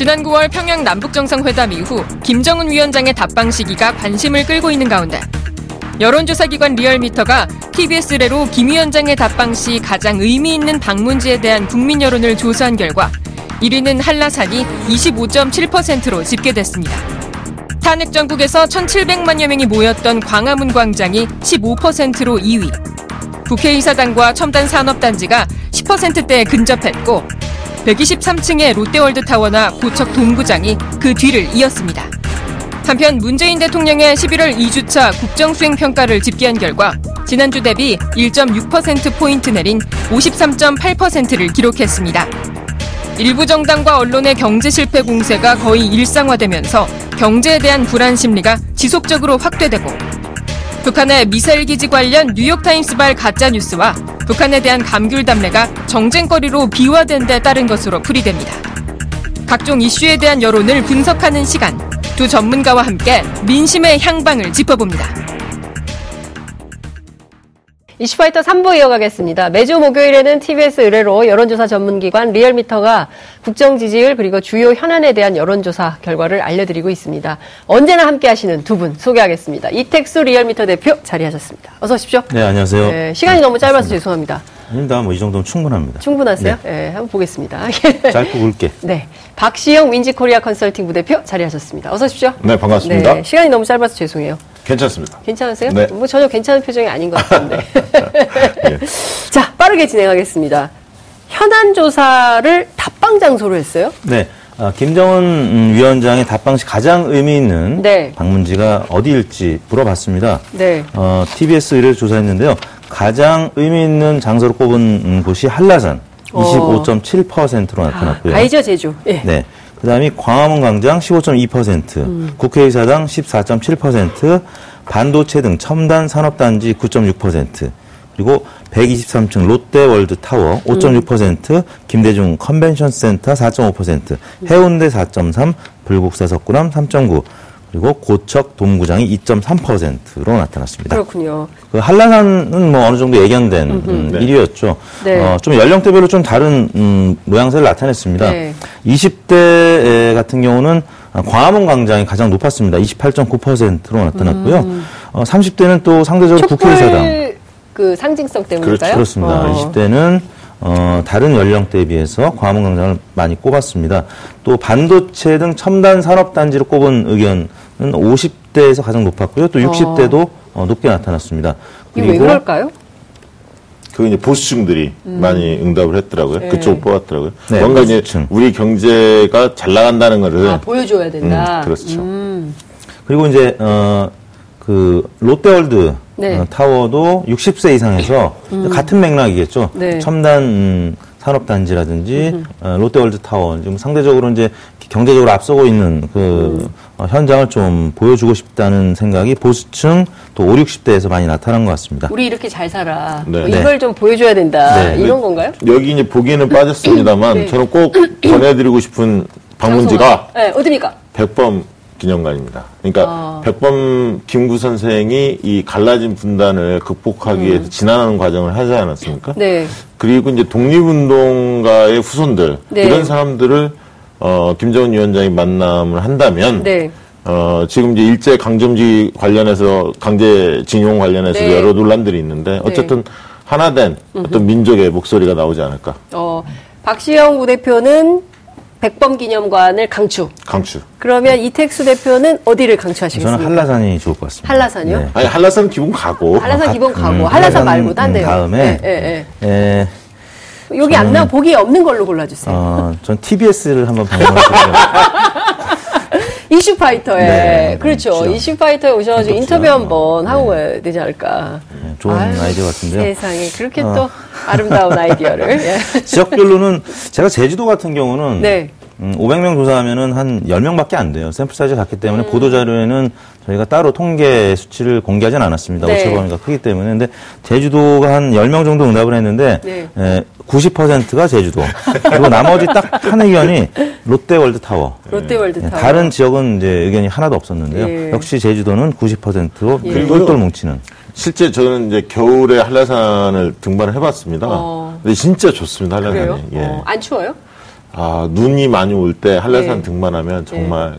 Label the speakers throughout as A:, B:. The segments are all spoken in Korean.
A: 지난 9월 평양 남북정상회담 이후 김정은 위원장의 답방 시기가 관심을 끌고 있는 가운데 여론조사 기관 리얼미터가 TBS 의뢰로 김 위원장의 답방 시 가장 의미 있는 방문지에 대한 국민 여론을 조사한 결과 1위는 한라산이 25.7%로 집계됐습니다. 탄핵 전국에서 1,700만여 명이 모였던 광화문 광장이 15%로 2위. 국회의사당과 첨단 산업단지가 10%대에 근접했고 123층의 롯데월드 타워나 고척 동구장이 그 뒤를 이었습니다. 한편 문재인 대통령의 11월 2주차 국정수행평가를 집계한 결과 지난주 대비 1.6%포인트 내린 53.8%를 기록했습니다. 일부 정당과 언론의 경제 실패 공세가 거의 일상화되면서 경제에 대한 불안 심리가 지속적으로 확대되고 북한의 미사일 기지 관련 뉴욕타임스발 가짜 뉴스와 북한에 대한 감귤 담례가 정쟁거리로 비화된 데 따른 것으로 풀이됩니다. 각종 이슈에 대한 여론을 분석하는 시간, 두 전문가와 함께 민심의 향방을 짚어봅니다.
B: 이슈파이터 3부 이어가겠습니다. 매주 목요일에는 TBS 의뢰로 여론조사 전문기관 리얼미터가 국정 지지율 그리고 주요 현안에 대한 여론조사 결과를 알려드리고 있습니다. 언제나 함께 하시는 두 분 소개하겠습니다. 이택수 리얼미터 대표 자리하셨습니다. 어서 오십시오.
C: 네, 안녕하세요.
B: 네, 시간이 너무 짧아서 죄송합니다.
C: 아닙니다. 뭐 이 정도면 충분합니다.
B: 충분하세요? 네, 네 한번 보겠습니다.
C: 짧고 굵게.
B: 네. 박시영 윈지코리아 컨설팅 부대표 자리하셨습니다. 어서 오십시오.
D: 네, 반갑습니다.
B: 네, 시간이 너무 짧아서 죄송해요.
D: 괜찮습니다.
B: 괜찮으세요?
D: 네.
B: 뭐 전혀 괜찮은 표정이 아닌 것 같은데. 예. 자, 빠르게 진행하겠습니다. 현안 조사를 답방 장소로 했어요?
C: 네. 아, 김정은 음, 위원장의 답방시 가장 의미 있는
B: 네.
C: 방문지가 어디일지 물어봤습니다.
B: 네.
C: 어, TBS 의뢰로 조사했는데요. 가장 의미 있는 장소로 꼽은 음, 곳이 한라산 25.7%로 나타났고요.
B: 아, 알죠, 제주. 예.
C: 네. 그 다음에 광화문 광장 15.2%, 음. 국회의사당 14.7%, 반도체 등 첨단 산업단지 9.6%, 그리고 123층 롯데월드 타워 5.6%, 음. 김대중 컨벤션 센터 4.5%, 해운대 4.3, 불국사 석굴암 3.9, 그리고 고척 동구장이 2.3%로 나타났습니다.
B: 그렇군요.
C: 그 한라산은 뭐 어느 정도 예견된 음, 네. 1위였죠.
B: 네.
C: 어, 좀 연령대별로 좀 다른 음, 모양새를 나타냈습니다.
B: 네.
C: 20대 같은 경우는 광화문 광장이 가장 높았습니다. 28.9%로 나타났고요. 음. 어, 30대는 또 상대적으로 국회의사당.
B: 그 상징성 때문일까요?
C: 그렇죠. 그렇습니다. 어. 20대는 어, 다른 연령대에 비해서 광화문 광장을 많이 꼽았습니다. 또 반도체 등 첨단 산업 단지를 꼽은 의견은 50대에서 가장 높았고요. 또 60대도 어. 어, 높게 나타났습니다.
B: 그리고 왜 그럴까요?
D: 그 이제 보수층들이 음. 많이 응답을 했더라고요. 네. 그쪽을 뽑았더라고요.
C: 네,
D: 뭔가 보수층. 이제 우리 경제가 잘 나간다는 거를
B: 아, 보여줘야 된다.
D: 음, 그렇죠.
B: 음.
C: 그리고 이제 어, 그 롯데월드 네. 어, 타워도 60세 이상에서 음. 같은 맥락이겠죠.
B: 네.
C: 첨단 음, 산업단지라든지 음. 어, 롯데월드 타워 좀 상대적으로 이제 경제적으로 앞서고 있는 그 음. 어, 현장을 좀 보여주고 싶다는 생각이 보수층 또 5, 60대에서 많이 나타난 것 같습니다.
B: 우리 이렇게 잘 살아. 네. 뭐 이걸 좀 보여줘야 된다. 네. 이런 건가요?
D: 여기 이제 보기에는 빠졌습니다만 네. 저는 꼭 전해드리고 싶은 방문지가
B: 네, 어디입니까?
D: 백범 기념관입니다. 그러니까 아. 백범 김구 선생이 이 갈라진 분단을 극복하기 위해 음. 지난하는 과정을 하지 않았습니까?
B: 네.
D: 그리고 이제 독립운동가의 후손들 네. 이런 사람들을 어, 김정은 위원장이 만남을 한다면
B: 네.
D: 어, 지금 이제 일제 강점기 관련해서 강제 징용 관련해서 네. 여러 논란들이 있는데 네. 어쨌든 하나된 어떤 민족의 목소리가 나오지 않을까.
B: 어, 박시영 부대표는 백범 기념관을 강추.
D: 강추.
B: 그러면 이택수 대표는 어디를 강추하시겠습니까?
C: 저는 한라산이 좋을 것 같습니다.
B: 한라산이요?
D: 네. 아니 한라산 기본 가고.
B: 한라산 기본 가고. 음, 한라산 말고 딴 데요.
C: 다음에
B: 네, 네, 네. 여기 안 나와 보기 없는 걸로 골라주세요.
C: 어, 전 TBS를 한번 방문해보고
B: 이슈파이터에 네, 그렇죠. 그렇죠. 이슈파이터에 오셔가지고 인터뷰 한번 네. 하고 가야 되지 않을까.
C: 네, 좋은 아유, 아이디어 같은데요.
B: 세상에 그렇게 어. 또 아름다운 아이디어를. 예.
C: 지역별로는 제가 제주도 같은 경우는
B: 네.
C: 음, 500명 조사하면은 한 10명밖에 안 돼요. 샘플 사이즈가 작기 때문에 음. 보도 자료에는 저희가 따로 통계 수치를 공개하진 않았습니다. 네. 오차 범위가 크기 때문에. 근데 제주도가 한 10명 정도 응답을 했는데
B: 네.
C: 에, 90%가 제주도. 그리고 나머지 딱 한 의견이 롯데월드 타워.
B: 롯데월드 타워.
C: 예, 다른 지역은 이제 의견이 하나도 없었는데요. 예. 역시 제주도는 90%로 예. 똘똘 뭉치는.
D: 실제 저는 이제 겨울에 한라산을 등반을 해봤습니다. 어. 근데 진짜 좋습니다, 한라산이.
B: 예. 어, 안 추워요?
D: 아, 눈이 많이 올 때 한라산
B: 네.
D: 등반하면 정말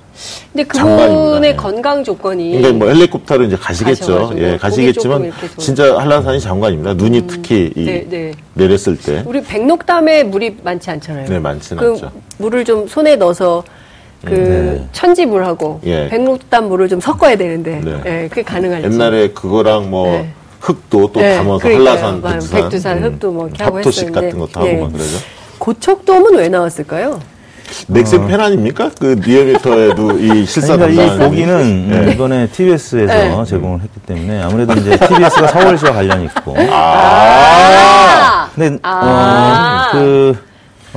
B: 근데
D: 장관입니다.
B: 그분의
D: 네.
B: 건강 조건이
D: 그러니까 뭐 헬리콥터로 이제 가시겠죠.
B: 가셔가지고
D: 예, 가시겠지만 진짜 한라산이 장관입니다. 눈이 특히 이
B: 네, 네.
D: 내렸을 때
B: 우리 백록담에 물이 많지 않잖아요.
D: 네, 많지는
B: 그
D: 않죠.
B: 물을 좀 손에 넣어서 그
C: 네.
B: 천지물하고
D: 예.
B: 백록담 물을 좀 섞어야 되는데
D: 네.
B: 예, 그게 가능할지.
D: 옛날에 그거랑 뭐
B: 네.
D: 흑도 또
B: 네,
D: 담아서. 한라산,
B: 막
D: 백두산,
B: 백두산, 흑도 뭐 이렇게 하고 했었는데.
D: 같은 것도 하고
B: 예.
D: 막 그러죠.
B: 고척돔은 왜 나왔을까요?
D: 넥센 팬 아닙니까? 그 리얼미터에도 이 실사
C: 그러니까 이
D: 담당
C: 보기는 음,
D: 네.
C: 이번에 TBS에서
B: 네.
C: 제공을 했기 때문에 아무래도 이제 TBS가 서울시와 관련이 있고.
B: 아,
C: 근데
B: 아.
C: 어, 그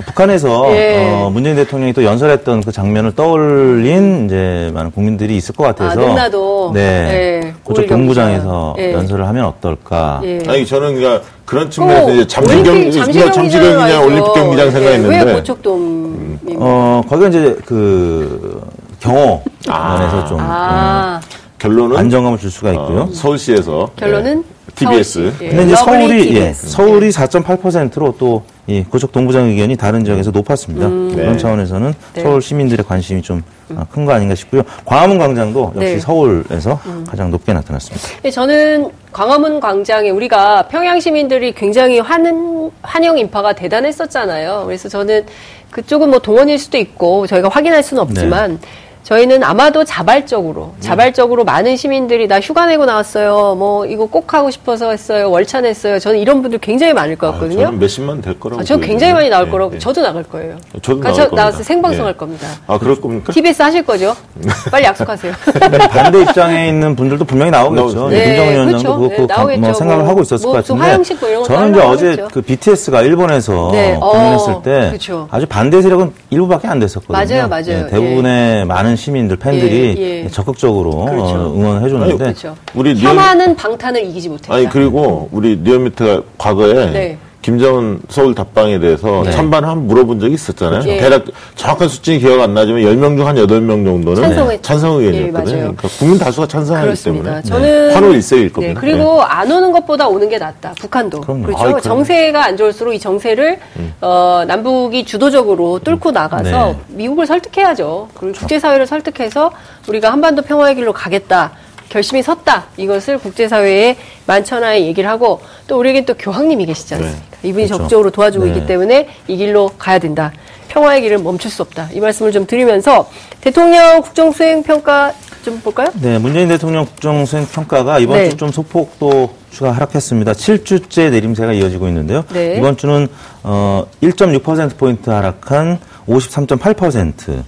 C: 북한에서
B: 예.
C: 어, 문재인 대통령이 또 연설했던 그 장면을 떠올린 이제 많은 국민들이 있을 것 같아서
B: 아, 능라도.
C: 네
B: 예,
C: 고척
B: 오일
C: 동구장에서.
B: 예.
C: 연설을 하면 어떨까?
B: 예.
D: 아니 저는 그러니까 그런 측면에서
B: 어,
D: 이제 잠실 경기,
B: 잠실
D: 잠실
B: 경기장.
D: 올림픽 경기장
B: 예,
D: 생각했는데
B: 왜 고척돔입니까?
C: 어 거기가 이제 그 경호 면에서 좀
B: 아,
D: 결론은
C: 안정감을 줄 수가 있고요.
D: 어, 서울시에서
B: 결론은
D: 네, TBS
B: 서울시. 예.
C: 근데 이제 서울이 예. 서울이 4.8%로 또이 고척 동부장 의견이 다른 지역에서 높았습니다.
D: 네.
C: 그런 차원에서는
B: 네.
C: 서울 시민들의 관심이 좀 큰거 아닌가 싶고요. 광화문 광장도 역시
B: 네.
C: 서울에서 가장 높게 나타났습니다.
B: 예, 저는 광화문 광장에 우리가 평양 시민들이 굉장히 환, 환영 인파가 대단했었잖아요. 그래서 저는 그쪽은 뭐 동원일 수도 있고 저희가 확인할 수는 없지만 저희는 아마도 자발적으로 자발적으로 많은 시민들이 나 휴가 내고 나왔어요. 뭐 이거 꼭 하고 싶어서 했어요. 월차 냈어요. 저는 이런 분들 굉장히 많을 것
D: 아,
B: 같거든요.
D: 저는 몇십만 될 거라고.
B: 아, 저
D: 보여요.
B: 굉장히 많이 나올
D: 예,
B: 거라고
D: 예.
B: 저도 나갈 거예요.
D: 저도
B: 그러니까
D: 나갈
B: 저. 나와서 생방송
D: 예.
B: 할 겁니다.
D: 아 그럴 겁니까?
B: TBS 하실 거죠? 빨리 약속하세요.
C: 반대 입장에 있는 분들도 분명히 나오겠죠. 네,
B: 네,
C: 김정은 위원장도
B: 그렇죠. 네, 나오겠죠.
C: 뭐 생각을
B: 뭐,
C: 하고 있었을
B: 뭐것또
C: 같은데
B: 뭐
C: 저는 이제 어제
B: 하겠죠.
C: 그 BTS가 일본에서
B: 네, 어,
C: 공연했을 때
B: 그렇죠.
C: 아주 반대 세력은 일부밖에 안 됐었거든요.
B: 맞아요, 맞아요.
C: 대부분의 많은 시민들 팬들이
B: 예, 예.
C: 적극적으로
B: 그렇죠.
C: 어, 응원을 해줬는데
B: 그렇죠.
D: 우리
B: 혐한은 방탄을 이기지 못했다.
D: 아니 그리고 우리 리얼미터가 과거에
B: 네.
D: 김정은 서울 답방에 대해서
C: 네.
D: 찬반 한 물어본 적이 있었잖아요.
B: 예.
D: 대략 정확한 수치는 기억 안 나지만 10명 중한 8명 정도는
B: 찬성했죠.
D: 찬성
B: 예,
D: 의견이었거든요.
B: 맞아요.
D: 그러니까 국민 다수가 찬성하기
B: 그렇습니다.
D: 때문에
B: 저는
D: 8월 1세일
B: 네,
D: 겁니다.
B: 그리고 안 오는 것보다 오는 게 낫다. 북한도
C: 그럼요.
B: 그렇죠.
D: 아이.
B: 정세가 안 좋을수록 이 정세를 어, 남북이 주도적으로 뚫고 나가서
C: 네.
B: 미국을 설득해야죠. 그리고 국제사회를 설득해서 우리가 한반도 평화의 길로 가겠다. 결심이 섰다. 이것을 국제사회에 만천하에 얘기를 하고 또 우리에겐 또 교황님이 계시지 않습니까? 이분이
C: 그렇죠.
B: 적극적으로 도와주고
C: 네.
B: 있기 때문에 이 길로 가야 된다. 평화의 길을 멈출 수 없다. 이 말씀을 좀 드리면서 대통령 국정 수행 평가 좀 볼까요?
C: 네, 문재인 대통령 국정 수행 평가가 이번
B: 네.
C: 주좀 소폭도 추가 하락했습니다. 7주째 내림세가 이어지고 있는데요.
B: 네.
C: 이번 주는 어 1.6%포인트 하락한 53.8%.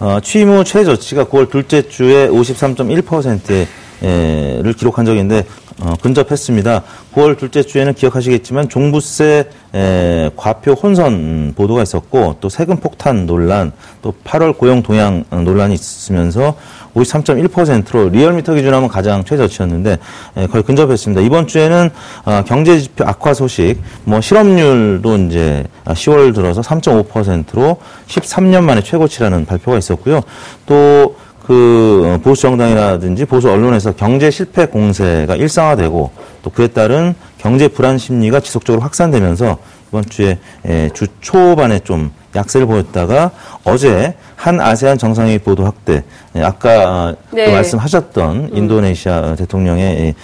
C: 어, 취임 후 최저치가 9월 둘째 주에 53.1%를 기록한 있는데 어, 근접했습니다. 9월 둘째 주에는 기억하시겠지만 종부세 에, 과표 혼선 음, 보도가 있었고 또 세금 폭탄 논란 또 8월 고용 동향 어, 논란이 있으면서 53.1%로 리얼미터 기준하면 가장 최저치였는데 에, 거의 근접했습니다. 이번 주에는 어, 경제 지표 악화 소식, 뭐 실업률도 이제 10월 들어서 3.5%로 13년 만에 최고치라는 발표가 있었고요. 또 그 보수 정당이라든지 보수 언론에서 경제 실패 공세가 일상화되고 또 그에 따른 경제 불안 심리가 지속적으로 확산되면서 이번 주에 에, 주 초반에 좀 약세를 보였다가 어제 한 아세안 정상회의 보도 확대 에, 아까
B: 네.
C: 그 말씀하셨던 인도네시아 대통령의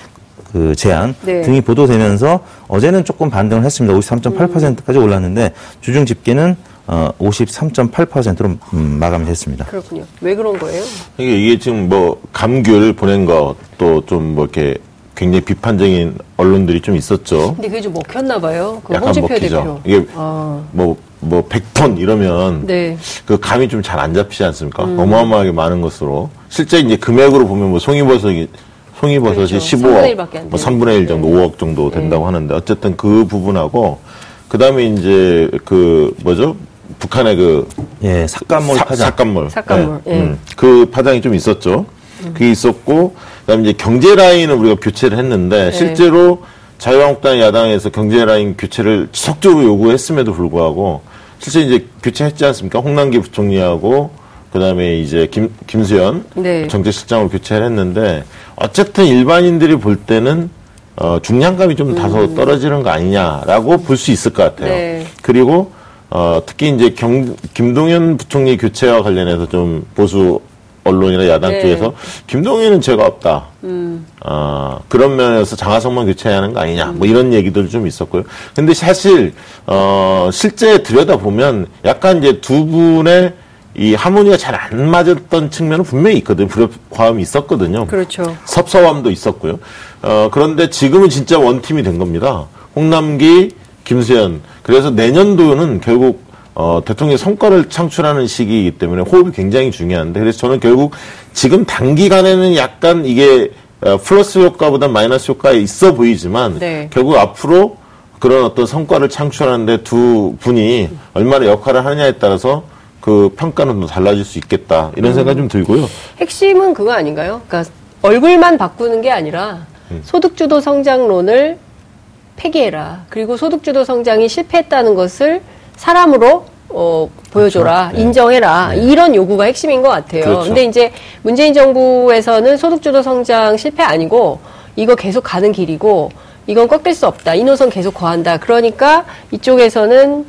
C: 이그 제안
B: 네.
C: 등이 보도되면서 어제는 조금 반등을 했습니다. 53.8%까지 올랐는데 주중 집계는 어, 53.8%로 음, 마감이 됐습니다.
B: 그렇군요. 왜 그런 거예요?
D: 이게, 이게 지금 뭐 감귤 보낸 것도 좀뭐 이렇게 굉장히 비판적인 언론들이 좀 있었죠.
B: 근데 그게 좀 먹혔나 봐요. 그
D: 약간 먹히죠.
B: 대표.
D: 이게
B: 아,
D: 뭐, 뭐 100톤 이러면
B: 네.
D: 그 감이 좀 잘 안 잡히지 않습니까? 어마어마하게 많은 것으로. 실제 이제 금액으로 보면 뭐 송이버섯이 송이버섯이
B: 그렇죠.
D: 15억,
B: 3분의 1밖에
D: 안뭐
B: 되는.
D: 3분의 1 정도,
B: 네.
D: 5억 정도 된다고 하는데 어쨌든 그 부분하고 그다음에 이제 그 뭐죠? 북한의 그
C: 예, 삭감몰
D: 사-
C: 파장.
D: 삭감몰.
B: 삭감몰, 예.
D: 음, 그 파장이 좀 있었죠. 그게 있었고, 그다음에 이제 경제 라인을 우리가 교체를 했는데
B: 네.
D: 실제로 자유한국당 야당에서 경제 라인 교체를 지속적으로 요구했음에도 불구하고 실제 이제 교체했지 않습니까? 홍남기 부총리하고 그다음에 이제 김 김수현
B: 네.
D: 정책실장으로 교체를 했는데 어쨌든 일반인들이 볼 때는 어, 중량감이 좀 다소 떨어지는 거 아니냐라고 볼 수 있을 것 같아요.
B: 네.
D: 그리고 어, 특히 이제 경, 김동연 부총리 교체와 관련해서 좀 보수 언론이나 야당
B: 네.
D: 쪽에서 김동연은 죄가 없다. 어, 그런 면에서 장하성만 교체해야 하는 거 아니냐. 뭐 이런 얘기들 좀 있었고요. 근데 사실 어, 실제 들여다 보면 약간 이제 두 분의 이 하모니가 잘 안 맞았던 측면은 분명히 있거든요. 불협화음이 있었거든요.
B: 그렇죠.
D: 섭섭함도 있었고요. 어, 그런데 지금은 진짜 원팀이 된 겁니다. 홍남기, 김수현. 그래서 내년도는 결국 어, 대통령 성과를 창출하는 시기이기 때문에 호흡이 굉장히 중요한데 그래서 저는 결국 지금 단기간에는 약간 이게 어, 플러스 효과보다 마이너스 효과가 있어 보이지만
B: 네.
D: 결국 앞으로 그런 어떤 성과를 창출하는데 두 분이 얼마나 역할을 하느냐에 따라서 그 평가는 또 달라질 수 있겠다 이런 생각이 좀 들고요.
B: 핵심은 그거 아닌가요? 그러니까 얼굴만 바꾸는 게 아니라
D: 음.
B: 소득주도 성장론을 폐기해라. 그리고 소득주도 성장이 실패했다는 것을 사람으로 어, 보여줘라,
D: 네.
B: 인정해라 이런 요구가 핵심인 것 같아요.
D: 그렇죠.
B: 근데 이제 문재인 정부에서는 소득주도 성장 실패 아니고 이거 계속 가는 길이고 이건 꺾일 수 없다. 이 노선 계속 거한다. 그러니까 이쪽에서는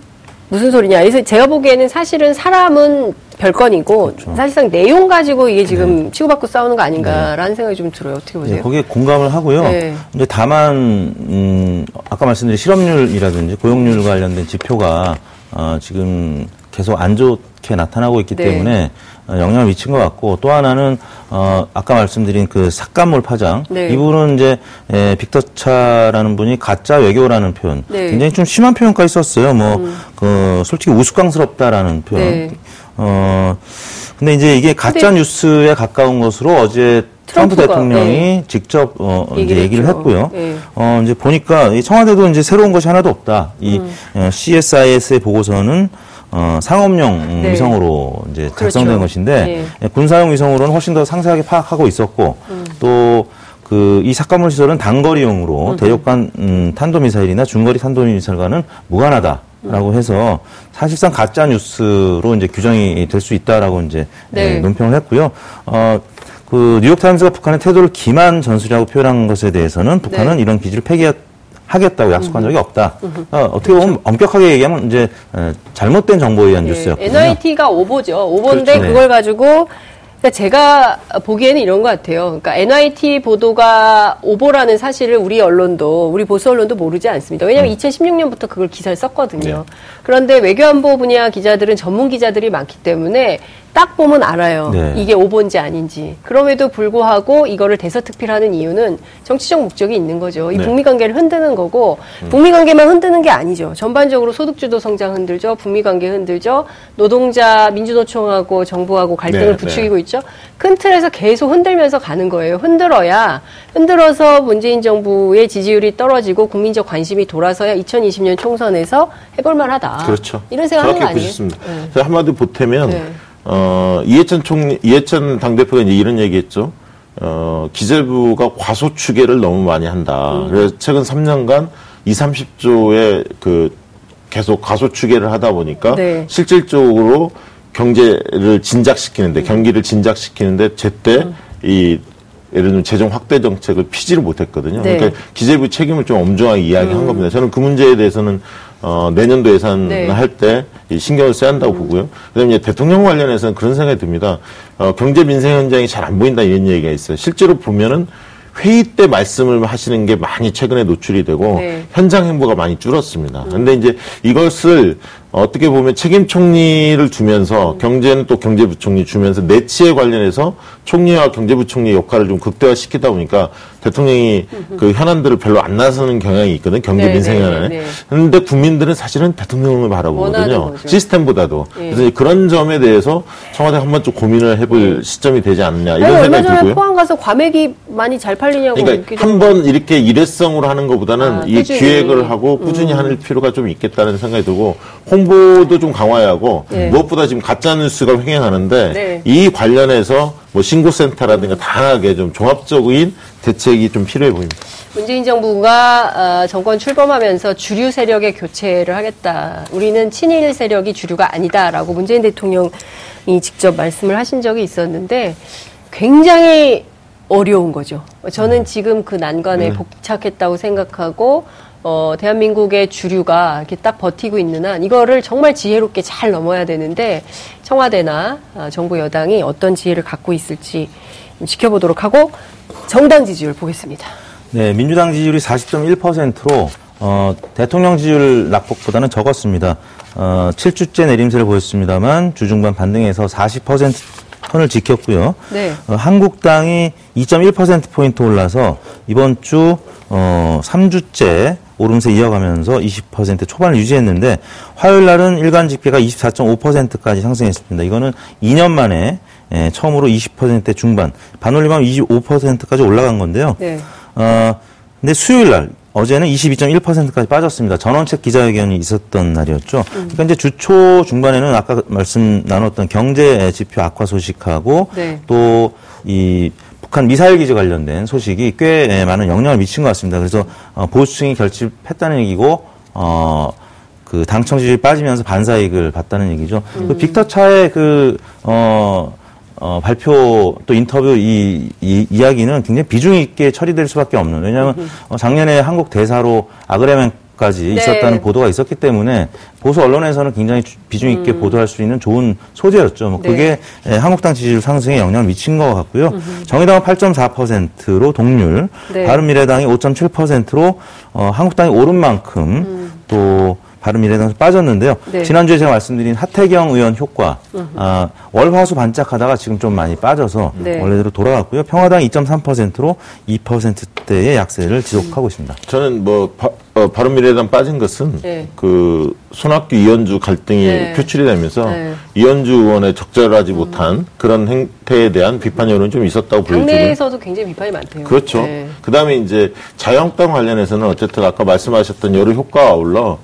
B: 무슨 소리냐. 그래서 제가 보기에는 사실은 사람은 별건이고
C: 그렇죠.
B: 사실상 내용 가지고 이게 지금
C: 네.
B: 치고받고 싸우는 거 아닌가라는 생각이 좀 들어요. 어떻게
C: 예,
B: 보세요?
C: 거기에 공감을 하고요.
B: 네.
C: 근데 다만 음, 아까 말씀드린 실업률이라든지 고용률 관련된 지표가 어, 지금 계속 안 좋게 나타나고 있기
B: 네.
C: 때문에 어, 영향을 미친 것 같고 또 하나는 어, 아까 말씀드린 그 삭감몰 파장
B: 네.
C: 이분은 이제 에, 빅터 차라는 분이 가짜 외교라는 표현
B: 네. 음.
C: 굉장히 좀 심한 표현까지 썼어요. 뭐그 솔직히 우스꽝스럽다라는 표현.
B: 네.
C: 어 근데 이제 이게 가짜 뉴스에 가까운 것으로 어제 트럼프 대통령이
B: 네.
C: 직접 어, 이제 얘기를
B: 했죠.
C: 했고요.
B: 네.
C: 어 이제 보니까 이 청와대도 이제 새로운 것이 하나도 없다. 이
B: 음.
C: 어, CSIS의 보고서는 어, 상업용
B: 네.
C: 위성으로 이제 작성된
B: 그렇죠.
C: 것인데
B: 네.
C: 예, 군사용 위성으로는 훨씬 더 상세하게 파악하고 있었고
B: 음.
C: 또 그 이 삭감물 시설은 단거리용으로 대륙간 음, 탄도미사일이나 중거리 탄도미사일과는 무관하다 라고 해서 사실상 가짜 뉴스로 이제 규정이 될 수 있다라고 이제
B: 네.
C: 예, 논평을 했고요. 어, 그 뉴욕 타임스가 북한의 태도를 기만 전술이라고 표현한 것에 대해서는 북한은
B: 네.
C: 이런 기지를 폐기하겠다고 약속한 적이 없다. 어, 어떻게 보면 엄격하게 얘기하면 이제 에, 잘못된 정보에 의한
B: 예,
C: 뉴스였거든요.
B: NIT가 오보죠. 오보인데
C: 그렇죠.
B: 그걸 가지고 그러니까 제가 보기에는 이런 것 같아요. 그러니까 NIT 보도가 오보라는 사실을 우리 언론도 우리 보수 언론도 모르지 않습니다. 왜냐하면
C: 음.
B: 2016년부터 그걸 기사를 썼거든요.
D: 네.
B: 그런데 외교안보 분야 기자들은 전문 기자들이 많기 때문에 딱 보면 알아요.
C: 네.
B: 이게 오보인지 아닌지. 그럼에도 불구하고 이거를 대서특필하는 이유는 정치적 목적이 있는 거죠. 이
D: 네.
B: 북미 관계를 흔드는 거고 북미 관계만 흔드는 게 아니죠. 전반적으로 소득주도 성장 흔들죠. 북미 관계 흔들죠. 노동자 민주노총하고 정부하고 갈등을
D: 네,
B: 부추기고
D: 네.
B: 있죠. 큰 틀에서 계속 흔들면서 가는 거예요. 흔들어야 흔들어서 문재인 정부의 지지율이 떨어지고 국민적 관심이 돌아서야 2020년 총선에서 해볼 만하다.
D: 그렇죠.
B: 이런 생각 하는 거
D: 정확히
B: 아니에요?
D: 보셨습니다.
B: 네.
D: 한마디 보태면
B: 네.
D: 어, 이해찬 총리, 이해찬 당대표가 이제 이런 얘기했죠. 어, 기재부가 과소 추계를 너무 많이 한다.
B: 음.
D: 그래서 최근 3년간 2, 30조의 그 계속 과소 추계를 하다 보니까
B: 네.
D: 실질적으로 경제를 진작시키는데 경기를 진작시키는데 제때 이 예를 들면 재정 확대 정책을 피지를 못했거든요.
B: 네. 음.
D: 그러니까 기재부 책임을 좀 엄중하게 이야기한 겁니다. 저는 그 문제에 대해서는 어, 내년도 예산
B: 네. 음.
D: 할때 신경을 써야 한다고 보고요. 그다음에 이제 대통령 관련해서는 그런 생각이 듭니다. 어, 경제 민생 현장이 잘 안 보인다 이런 얘기가 있어요. 실제로 보면은 회의 때 말씀을 하시는 게 많이 최근에 노출이 되고
B: 네.
D: 현장 행보가 많이 줄었습니다. 근데 이제 이것을 어떻게 보면 책임 총리를 두면서 경제는 또 경제부총리 주면서 내치에 관련해서 총리와 경제부총리 역할을 좀 극대화시키다 보니까 대통령이 그 현안들을 별로 안 나서는 경향이 있거든 경제
B: 네,
D: 민생
B: 네,
D: 현안에.
B: 네.
D: 근데 국민들은 사실은 대통령을 바라보거든요. 시스템보다도.
B: 예.
D: 그래서 그런 점에 대해서 청와대가 한번 좀 고민을 해볼 시점이 되지 않느냐
B: 아니,
D: 이런
B: 얼마
D: 생각이 들고요.
B: 포항 가서 과메기 많이 잘 팔리냐고
D: 그러니까 한 번 이렇게 일회성으로 하는 것보다는
B: 아,
D: 이
B: 꾸준히. 음.
D: 기획을 하고 꾸준히 하는 필요가 좀 있겠다는 생각이 들고 홍보도 좀 강화해야 하고
B: 네.
D: 무엇보다 지금 가짜 뉴스가 횡행하는데
B: 네.
D: 이 관련해서 뭐 신고센터라든가 다양하게 좀 종합적인 대책이 좀 필요해 보입니다.
B: 문재인 정부가 어, 정권 출범하면서 주류 세력의 교체를 하겠다. 우리는 친일 세력이 주류가 아니다라고 문재인 대통령이 직접 말씀을 하신 적이 있었는데 굉장히 어려운 거죠. 저는 지금 그 난관에 복착했다고 생각하고 어, 대한민국의 주류가 이렇게 딱 버티고 있는 한 이거를 정말 지혜롭게 잘 넘어야 되는데 청와대나 아, 정부 여당이 어떤 지혜를 갖고 있을지 지켜보도록 하고 정당 지지율 보겠습니다.
C: 네, 민주당 지지율이 40.1%로 어, 대통령 지지율 낙폭보다는 적었습니다. 어, 7주째 내림세를 보였습니다만 주중반 반등해서 40% 선을 지켰고요.
B: 네.
C: 어, 한국당이 2.1%포인트 올라서 이번 주 어, 3주째 오름세 이어가면서 20% 초반을 유지했는데 화요일 날은 일간 집계가 24.5%까지 상승했습니다. 이거는 2년 만에 예, 처음으로 20% 중반, 반올림하면 25%까지 올라간 건데요.
B: 네.
C: 어, 근데 수요일 날 어제는 22.1%까지 빠졌습니다. 전원책 기자회견이 있었던 날이었죠. 그러니까 이제 주초 중반에는 아까 말씀 나눴던 경제 지표 악화 소식하고
B: 네.
C: 또이 북한 미사일 기지 관련된 소식이 꽤 많은 영향을 미친 것 같습니다. 그래서 어, 보수층이 결집했다는 얘기고 어, 그 당청 지지율이 빠지면서 반사이익을 봤다는 얘기죠. 그 빅터 차의 그, 어, 어, 발표 또 인터뷰 이, 이 이야기는 굉장히 비중 있게 처리될 수밖에 없는 왜냐하면 어, 작년에 한국 대사로 아그레멘 까지
B: 네.
C: 있었다는 보도가 있었기 때문에 보수 언론에서는 굉장히 주- 비중 있게 보도할 수 있는 좋은 소재였죠. 뭐
B: 네.
C: 그게 예, 한국당 지지율 상승에 영향을 미친 것 같고요. 정의당은 8.4%로 동률,
B: 네.
C: 바른미래당이 5.7%로 어, 한국당이 오른 만큼 또 바른미래당에서 빠졌는데요.
B: 네.
C: 지난주에 제가 말씀드린 하태경 의원 효과, 아, 월화수 반짝하다가 지금 좀 많이 빠져서
B: 네.
C: 원래대로 돌아갔고요. 평화당 2.3%로 2%대의 약세를 지속하고 있습니다.
D: 저는 뭐 바, 어, 바른미래당 빠진 것은
B: 네.
D: 그 손학규 이현주 갈등이
B: 네.
D: 표출이 되면서
B: 네.
D: 이현주 의원의 적절하지 못한 그런 행태에 대한 비판 여론이 좀 있었다고 보여지고요.
B: 당내에서도 굉장히 비판이 많대요.
D: 그렇죠.
B: 네.
D: 그 다음에 이제 자유한국당 관련해서는 어쨌든 아까 말씀하셨던 여러 효과와 아울러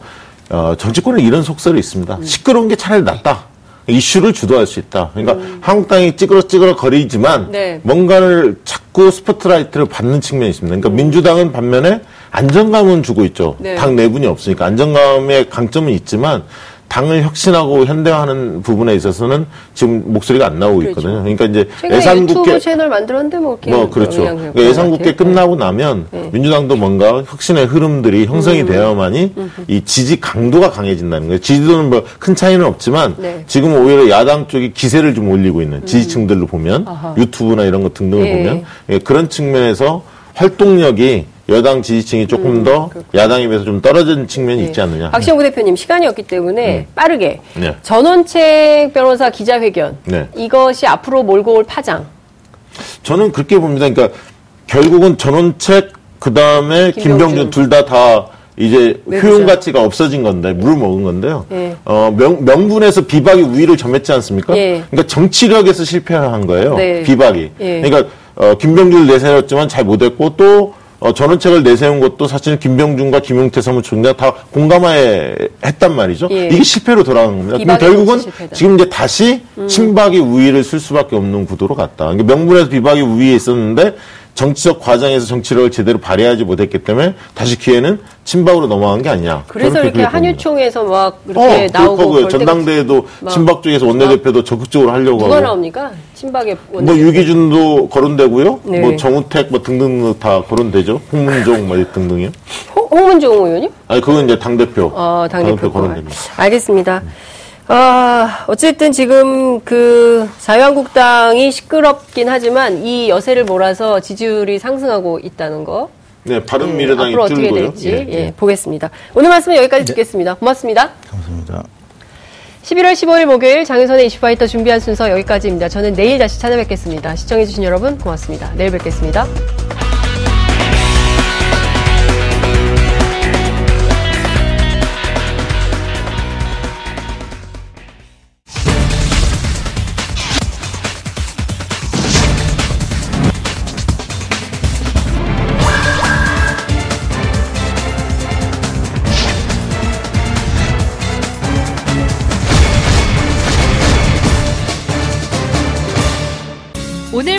D: 어, 정치권에 이런 속설이 있습니다. 시끄러운 게 차라리 낫다. 이슈를 주도할 수 있다. 그러니까 한국당이 찌그러찌그러 거리지만
B: 음. 네.
D: 뭔가를 자꾸 스포트라이트를 받는 측면이 있습니다. 그러니까 민주당은 반면에 안정감은 주고 있죠.
B: 음. 네.
D: 당 내분이 없으니까 안정감의 강점은 있지만 당을 혁신하고 현대화하는 부분에 있어서는 지금 목소리가 안 나오고
B: 그렇죠.
D: 있거든요. 그러니까 이제 예산국회
B: 채널 만들었는데 뭐
D: 뭐 그렇죠. 그러니까 예산국회. 끝나고 나면
B: 네.
D: 민주당도 뭔가 혁신의 흐름들이 형성이
B: 음.
D: 되어야만이 이 지지 강도가 강해진다는 거예요. 지지도는 뭐 큰 차이는 없지만
B: 네.
D: 지금 오히려 야당 쪽이 기세를 좀 올리고 있는 지지층들로 보면
B: 음. 아하.
D: 유튜브나 이런 것 등등을
B: 예.
D: 보면 예, 그런 측면에서 활동력이 여당 지지층이 조금 더 야당에 비해서 좀 떨어진 측면이
B: 네.
D: 있지 않느냐.
B: 박시영 부대표님 시간이 없기 때문에 빠르게
D: 네.
B: 전원책 변호사 기자회견
D: 네.
B: 이것이 앞으로 몰고 올 파장
D: 저는 그렇게 봅니다. 그러니까 결국은 전원책 그 다음에
B: 김병준.
D: 김병준 둘 다 다 이제
B: 왜
D: 효용? 가치가 없어진 건데 물을 먹은 건데요.
B: 예.
D: 어, 명, 명분에서 비박이 우위를 점했지 않습니까?
B: 예.
D: 그러니까 정치력에서 실패한 거예요.
B: 네.
D: 비박이.
B: 예.
D: 그러니까 어, 김병준을 내세웠지만 잘 못했고 또 어, 전원책을 내세운 것도 사실 김병준과 김용태 사무총장 다 공감하에 했단 말이죠.
B: 예.
D: 이게 실패로 돌아간 겁니다. 그럼 결국은. 지금 이제 다시 친박이 우위를 쓸 수밖에 없는 구도로 갔다. 그러니까 명분에서 비박이 우위에 있었는데 정치적 과정에서 정치력을 제대로 발휘하지 못했기 때문에 다시 기회는 친박으로 넘어간 게 아니냐.
B: 그래서 이렇게. 한유총에서 막 이렇게
D: 어,
B: 나오고. 벌떼가-
D: 전당대회도
B: 막-
D: 친박 쪽에서 원내대표도 적극적으로 하려고
B: 누가
D: 하고.
B: 나옵니까? 친박의
D: 뭐
B: 원내대표.
D: 유기준도 거론되고요.
B: 네.
D: 뭐 정우택 뭐 등등 다 거론되죠. 홍문종 뭐 등등이요.
B: 홍- 홍문종 의원님?
D: 아니 그건 이제 당 대표.
B: 어, 당대표
D: 거론됩니다.
B: 알겠습니다. 아, 어쨌든 지금 그 자유한국당이 시끄럽긴 하지만 이 여세를 몰아서 지지율이 상승하고 있다는 거.
D: 네, 바른
B: 예,
D: 미래당이
B: 앞으로 어떻게. 될지 예, 보겠습니다. 오늘 말씀은 여기까지 듣겠습니다. 고맙습니다.
C: 감사합니다.
B: 11월 15일 목요일 장윤선의 이슈파이터 준비한 순서 여기까지입니다. 저는 내일 다시 찾아뵙겠습니다. 시청해주신 여러분 고맙습니다. 내일 뵙겠습니다.